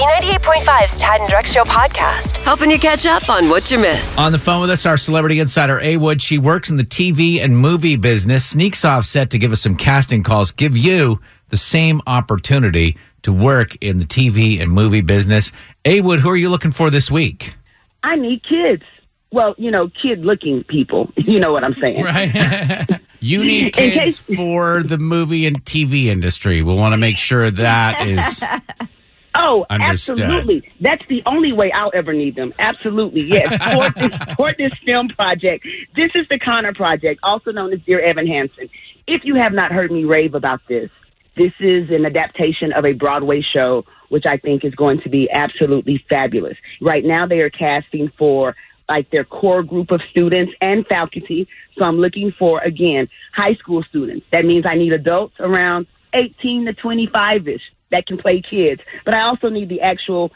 B98.5's Tad and Drex Show podcast, helping you catch up on what you missed. On the phone with us, our celebrity insider, A Wood. She works in the TV and movie business, sneaks off set to give us some casting calls, give you the same opportunity to work in the TV and movie business. A Wood, who are you looking for this week? I need kids. Well, you know, kid looking people. You know what I'm saying. Right. you need kids case- for the movie and TV industry. We want to make sure that is. Oh, Understood. absolutely. That's the only way I'll ever need them. Absolutely. Yes. Support this, support this film project. This is the Connor Project, also known as Dear Evan Hansen. If you have not heard me rave about this, this is an adaptation of a Broadway show, which I think is going to be absolutely fabulous. Right now, they are casting for like their core group of students and faculty. So I'm looking for, again, high school students. That means I need adults around 18 to 25 ish that can play kids. But I also need the actual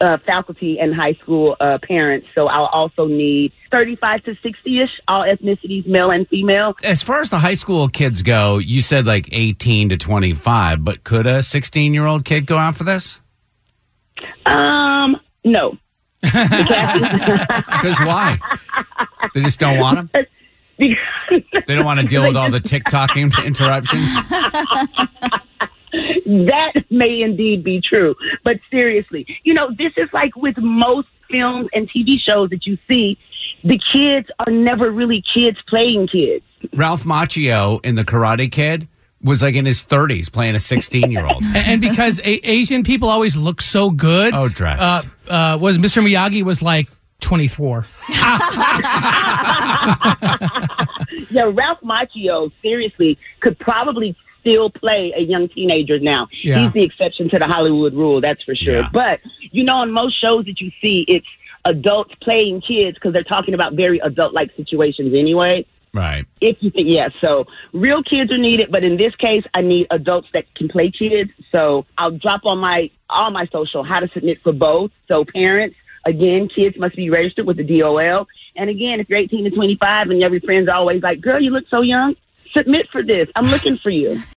uh, faculty and high school uh, parents. So I'll also need 35 to 60 ish, all ethnicities, male and female. As far as the high school kids go, you said like 18 to 25, but could a 16 year old kid go out for this? Um, no. Because why? They just don't want them? Because- They don't want to deal with all the TikTok in- interruptions? that may indeed be true. But seriously, you know, this is like with most films and TV shows that you see, the kids are never really kids playing kids. Ralph Macchio in The Karate Kid was like in his 30s playing a 16 year old. and, and because a- Asian people always look so good. Oh, Drex. Uh, uh, was Mr. Miyagi was like 24. Yeah, Ralph Macchio seriously could probably still play a young teenager now. Yeah. He's the exception to the Hollywood rule, that's for sure. Yeah. But you know, in most shows that you see, it's adults playing kids because they're talking about very adult-like situations anyway. Right. If you think, yeah, so real kids are needed, but in this case, I need adults that can play kids. So I'll drop on my all my social how to submit for both. So parents, again, kids must be registered with the DOL. And again, if you're 18 to 25 and every friend's always like, "Girl, you look so young," submit for this. I'm looking for you.